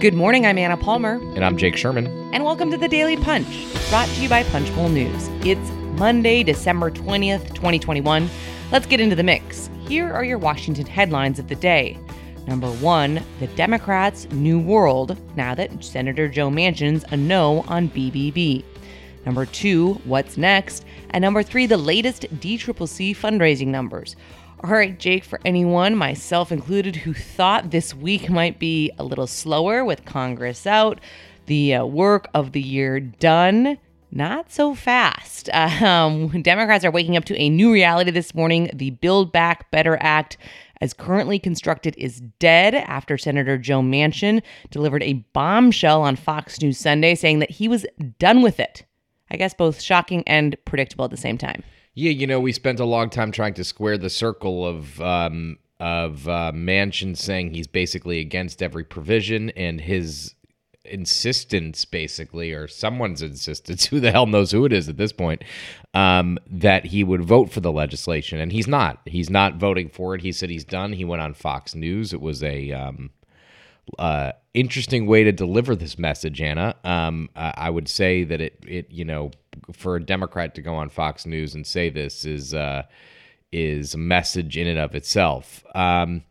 Good morning, I'm Anna Palmer. And I'm Jake Sherman. And welcome to the Daily Punch, brought to you by Punchbowl News. It's Monday, December 20th, 2021. Let's get into the mix. Here are your Washington headlines of the day. Number one, the Democrats' new world now that Senator Joe Manchin's a no on BBB. Number two, what's next? And number three, the latest DCCC fundraising numbers. All right, Jake, for anyone, myself included, who thought this week might be a little slower with Congress out, the uh, work of the year done, not so fast. Um, Democrats are waking up to a new reality this morning. The Build Back Better Act, as currently constructed, is dead after Senator Joe Manchin delivered a bombshell on Fox News Sunday saying that he was done with it. I guess both shocking and predictable at the same time. Yeah, you know, we spent a long time trying to square the circle of um, of uh, Manchin saying he's basically against every provision, and his insistence, basically, or someone's insistence, who the hell knows who it is at this point, um, that he would vote for the legislation, and he's not. He's not voting for it. He said he's done. He went on Fox News. It was a um, uh, interesting way to deliver this message, Anna. Um, I would say that it, it, you know, for a Democrat to go on Fox News and say this is uh, is a message in and of itself. Um,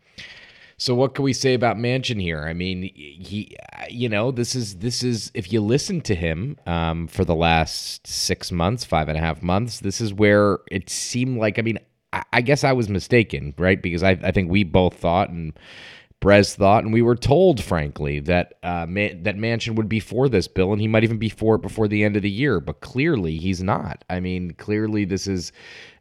so what can we say about Manchin here? I mean, he, you know, this is this is if you listen to him um, for the last six months, five and a half months, this is where it seemed like. I mean, I, I guess I was mistaken, right? Because I, I think we both thought and Brez thought, and we were told, frankly, that uh, Man- that Manchin would be for this bill, and he might even be for it before the end of the year. But clearly, he's not. I mean, clearly, this is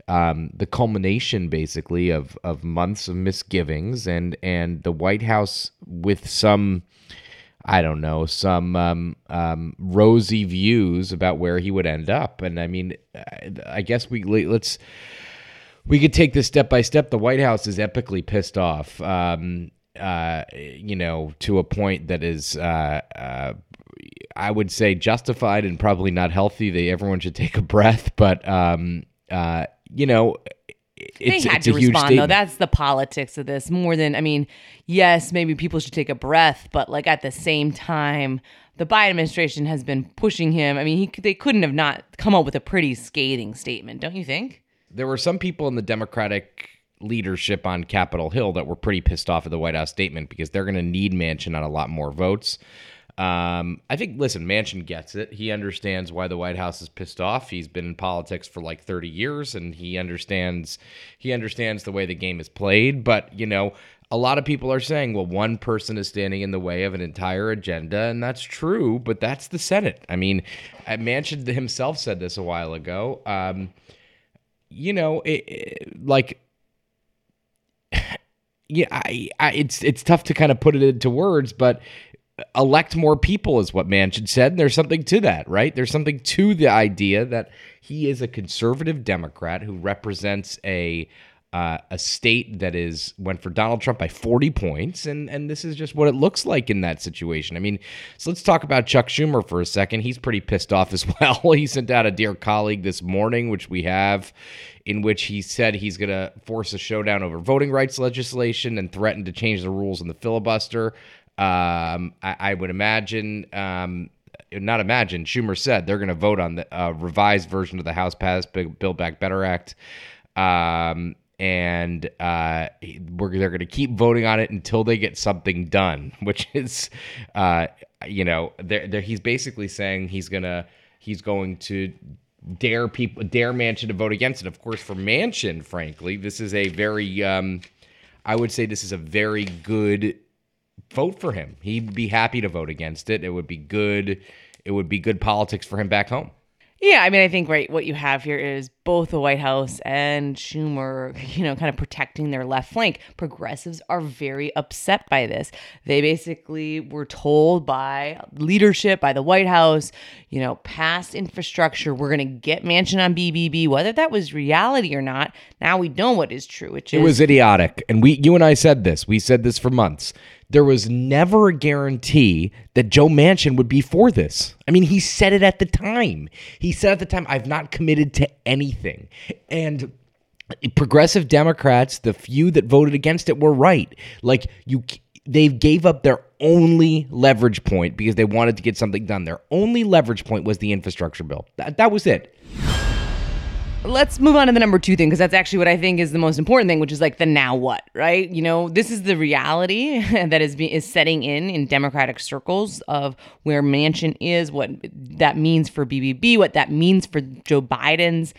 um, the culmination, basically, of of months of misgivings, and and the White House with some. I don't know, some um, um, rosy views about where he would end up. And I mean, I guess we let's we could take this step by step. The White House is epically pissed off. Um, uh, you know, to a point that is, uh, uh, I would say, justified and probably not healthy. They everyone should take a breath, but um, uh, you know. It's, they had to respond statement. though. That's the politics of this. More than I mean, yes, maybe people should take a breath, but like at the same time, the Biden administration has been pushing him. I mean, he, they couldn't have not come up with a pretty scathing statement, don't you think? There were some people in the Democratic leadership on Capitol Hill that were pretty pissed off at the White House statement because they're going to need Manchin on a lot more votes. Um, I think, listen, Manchin gets it. He understands why the White House is pissed off. He's been in politics for like 30 years, and he understands he understands the way the game is played. But you know, a lot of people are saying, well, one person is standing in the way of an entire agenda, and that's true. But that's the Senate. I mean, uh, Manchin himself said this a while ago. Um, you know, it, it, like yeah, I, I, it's it's tough to kind of put it into words, but elect more people is what Manchin said, and there's something to that, right? There's something to the idea that he is a conservative Democrat who represents a uh, a state that is went for Donald Trump by 40 points, and and this is just what it looks like in that situation. I mean, so let's talk about Chuck Schumer for a second. He's pretty pissed off as well. he sent out a dear colleague this morning, which we have, in which he said he's going to force a showdown over voting rights legislation and threaten to change the rules in the filibuster. Um, I, I, would imagine. Um, not imagine. Schumer said they're going to vote on the uh, revised version of the House passed Build Back Better Act. Um, and uh, they're going to keep voting on it until they get something done, which is, uh, you know, they're, they're, he's basically saying he's gonna he's going to dare people dare Manchin to vote against it. Of course, for Manchin, frankly, this is a very um, I would say this is a very good vote for him. He'd be happy to vote against it. It would be good. It would be good politics for him back home. Yeah, I mean, I think right what you have here is both the White House and Schumer, you know, kind of protecting their left flank. Progressives are very upset by this. They basically were told by leadership, by the White House, you know, past infrastructure, we're going to get Manchin on BBB, whether that was reality or not. Now we know what is true, which is it was idiotic, and we, you and I said this. We said this for months there was never a guarantee that Joe Manchin would be for this. I mean, he said it at the time. He said at the time, I've not committed to anything. And progressive Democrats, the few that voted against it, were right. Like, you they gave up their only leverage point because they wanted to get something done. Their only leverage point was the infrastructure bill. That, that was it. Let's move on to the number two thing because that's actually what I think is the most important thing, which is like the now what, right? You know, this is the reality that is be, is setting in in Democratic circles of where Manchin is, what that means for BBB, what that means for Joe Biden's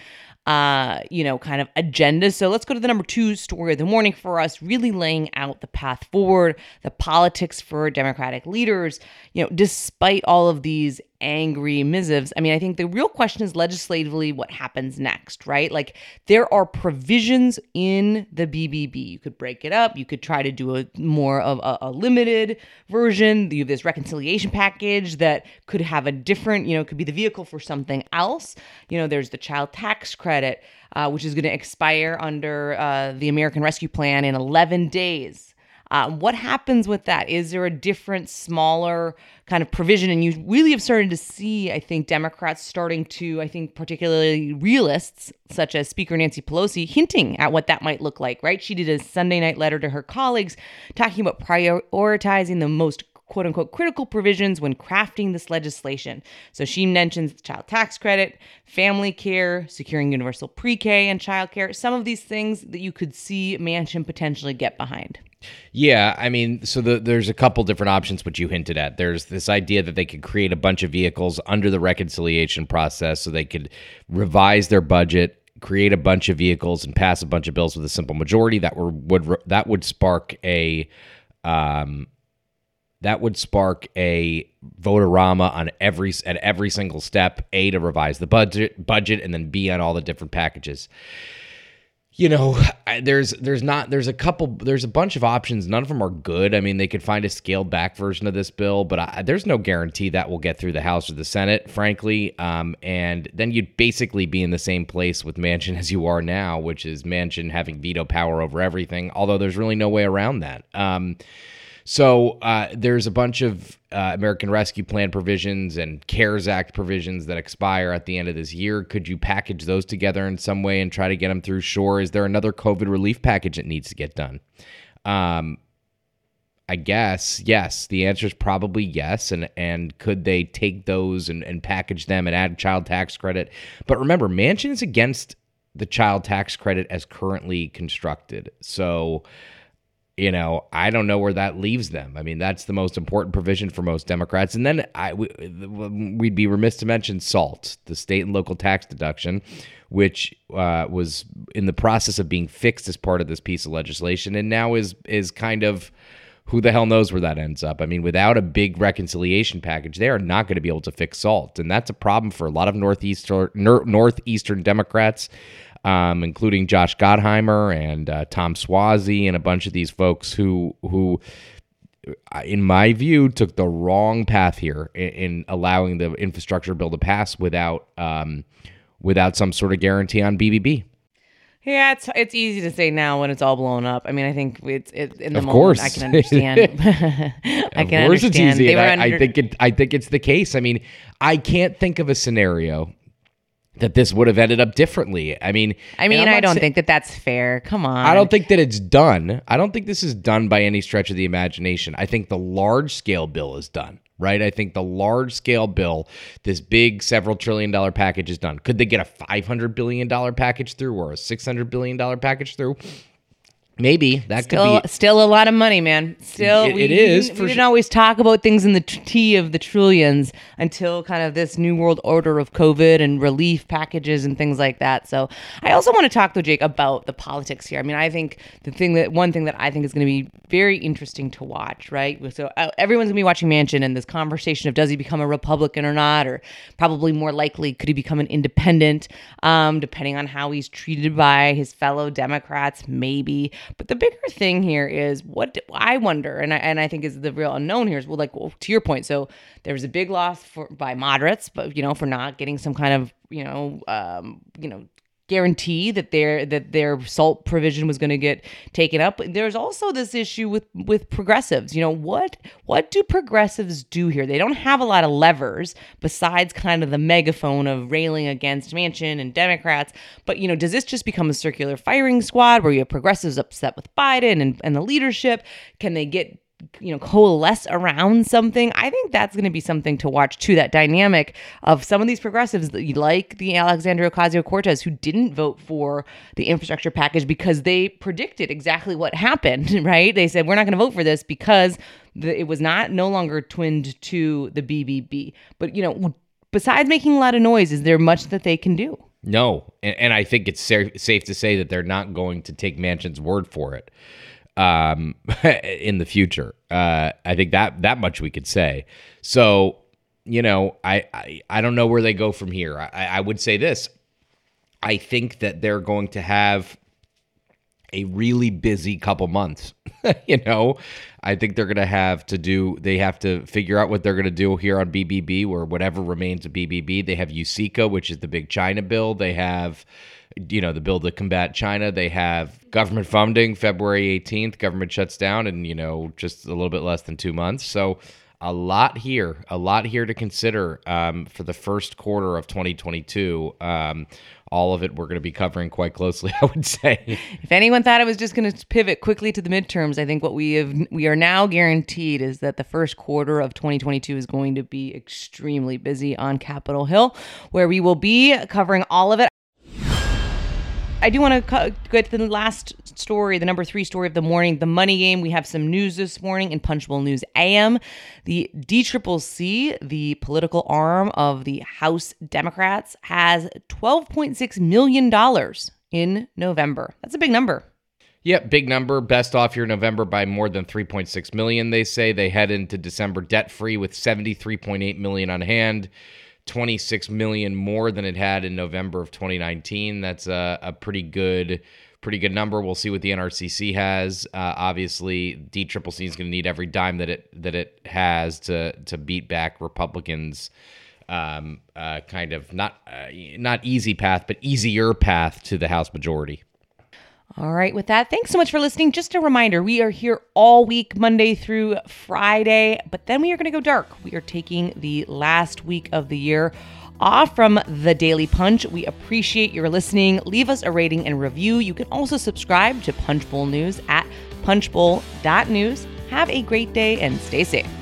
uh, you know, kind of agenda. So let's go to the number two story of the morning for us, really laying out the path forward, the politics for Democratic leaders. You know, despite all of these angry missives. I mean, I think the real question is legislatively what happens next, right? Like there are provisions in the BBB. You could break it up. You could try to do a more of a, a, limited version. You have this reconciliation package that could have a different, you know, could be the vehicle for something else. You know, there's the child tax credit, uh, which is going to expire under uh, the American Rescue Plan in 11 days. Uh, what happens with that? Is there a different, smaller kind of provision? And you really have started to see, I think, Democrats starting to, I think, particularly realists such as Speaker Nancy Pelosi, hinting at what that might look like, right? She did a Sunday night letter to her colleagues talking about prioritizing the most quote unquote critical provisions when crafting this legislation. So she mentions the child tax credit, family care, securing universal pre K and child care, some of these things that you could see Manchin potentially get behind. Yeah, I mean, so the, there's a couple different options, which you hinted at. There's this idea that they could create a bunch of vehicles under the reconciliation process so they could revise their budget, create a bunch of vehicles, and pass a bunch of bills with a simple majority. That were, would that would spark a um, that would spark a vote-a-rama on every at every single step. A to revise the budget budget, and then B on all the different packages you know there's there's not there's a couple there's a bunch of options. None of them are good. I mean they could find a scaled back version of this bill but I, there's no guarantee that will get through the house or the senate frankly. Um, and then you'd basically be in the same place with Manchin as you are now which is Manchin having veto power over everything although there's really no way around that. Um, so uh, there's a bunch of uh, American Rescue Plan provisions and CARES Act provisions that expire at the end of this year. Could you package those together in some way and try to get them through shore? Is there another COVID relief package that needs to get done? Um, I guess yes. The answer is probably yes. And and could they take those and, and package them and add child tax credit? But remember, Manchin is against the child tax credit as currently constructed. So you know, I don't know where that leaves them. I mean, that's the most important provision for most Democrats. And then I, we'd be remiss to mention SALT, the state and local tax deduction, which uh, was in the process of being fixed as part of this piece of legislation, and now is is kind of who the hell knows where that ends up. I mean, without a big reconciliation package, they are not going to be able to fix SALT, and that's a problem for a lot of northeastern northeastern Democrats um, including Josh Gottheimer and uh, Tom Suozzi and a bunch of these folks who who in my view, took the wrong path here in, in allowing the infrastructure bill to pass without um, without some sort of guarantee on BBB. Yeah, it's it's easy to say now when it's all blown up. I mean, I think it's it, in the of moment course. I can understand. I can of course understand. It's easy. I, under- I think it. I think it's the case. I mean, I can't think of a scenario that this would have ended up differently. I mean, I mean, I don't think that that's fair. Come on. I don't think that it's done. I don't think this is done by any stretch of the imagination. I think the large scale bill is done, right? I think the large scale bill, this big several trillion dollar package is done. Could they get a 500 billion dollar package through or a 600 billion dollar package through? Maybe that still, could be still a lot of money, man. Still, it, we, it is. We, we didn't always talk about things in the T of the trillions until kind of this new world order of COVID and relief packages and things like that. So I also want to talk though, Jake, about the politics here. I mean, I think the thing that one thing that I think is going to be very interesting to watch, right? So uh, everyone's going to be watching Manchin and this conversation of does he become a Republican or not, or probably more likely could he become an independent, um, depending on how he's treated by his fellow Democrats, maybe. But the bigger thing here is what I wonder, and I and I think is the real unknown here is well, like well, to your point. So there was a big loss for by moderates, but you know for not getting some kind of you know um, you know guarantee that their that their salt provision was going to get taken up. There's also this issue with with progressives. You know what what do progressives do here? They don't have a lot of levers besides kind of the megaphone of railing against Manchin and Democrats. But you know, does this just become a circular firing squad where you have progressives upset with Biden and, and the leadership? Can they get you know coalesce around something i think that's going to be something to watch too that dynamic of some of these progressives like the alexandria ocasio-cortez who didn't vote for the infrastructure package because they predicted exactly what happened right? They said we're not going to vote for this because the, it was not no longer twinned to the bbb but you know besides making a lot of noise is there much that they can do? No and, and i think it's safe to say that they're not going to take manchin's word for it um, in the future. Uh, I think that that much we could say. So, you know, I I, I don't know where they go from here. I, I would say this. I think that they're going to have a really busy couple months. you know, I think they're going to have to do, they have to figure out what they're going to do here on BBB or whatever remains of BBB. They have USICA, which is the big China bill. They have you know, the bill to combat China. They have government funding February 18th. Government shuts down in, you know, just a little bit less than two months. So a lot here, a lot here to consider um, for the first quarter of 2022. Um, all of it we're going to be covering quite closely, I would say. If anyone thought I was just going to pivot quickly to the midterms, I think what we have we are now guaranteed is that the first quarter of 2022 is going to be extremely busy on Capitol Hill, where we will be covering all of it. I do want to get to the last story, the number three story of the morning, the money game. We have some news this morning in Punchbowl News AM. The DCCC, the political arm of the House Democrats, has $12.6 million in November. That's a big number. Yep, big number. Best off your November by more than 3.6 million. They say they head into December debt free with 73.8 million on hand. 26 million more than it had in November of 2019. That's a, a pretty good pretty good number. We'll see what the NRCC has. Uh, obviously, DCCC is going to need every dime that it that it has to to beat back Republicans. Um, uh, kind of not uh, not easy path, but easier path to the House majority. All right, with that, thanks so much for listening. Just a reminder we are here all week, Monday through Friday, but then we are going to go dark. We are taking the last week of the year off from the Daily Punch. We appreciate your listening. Leave us a rating and review. You can also subscribe to Punchbowl News at punchbowl.news. Have a great day and stay safe.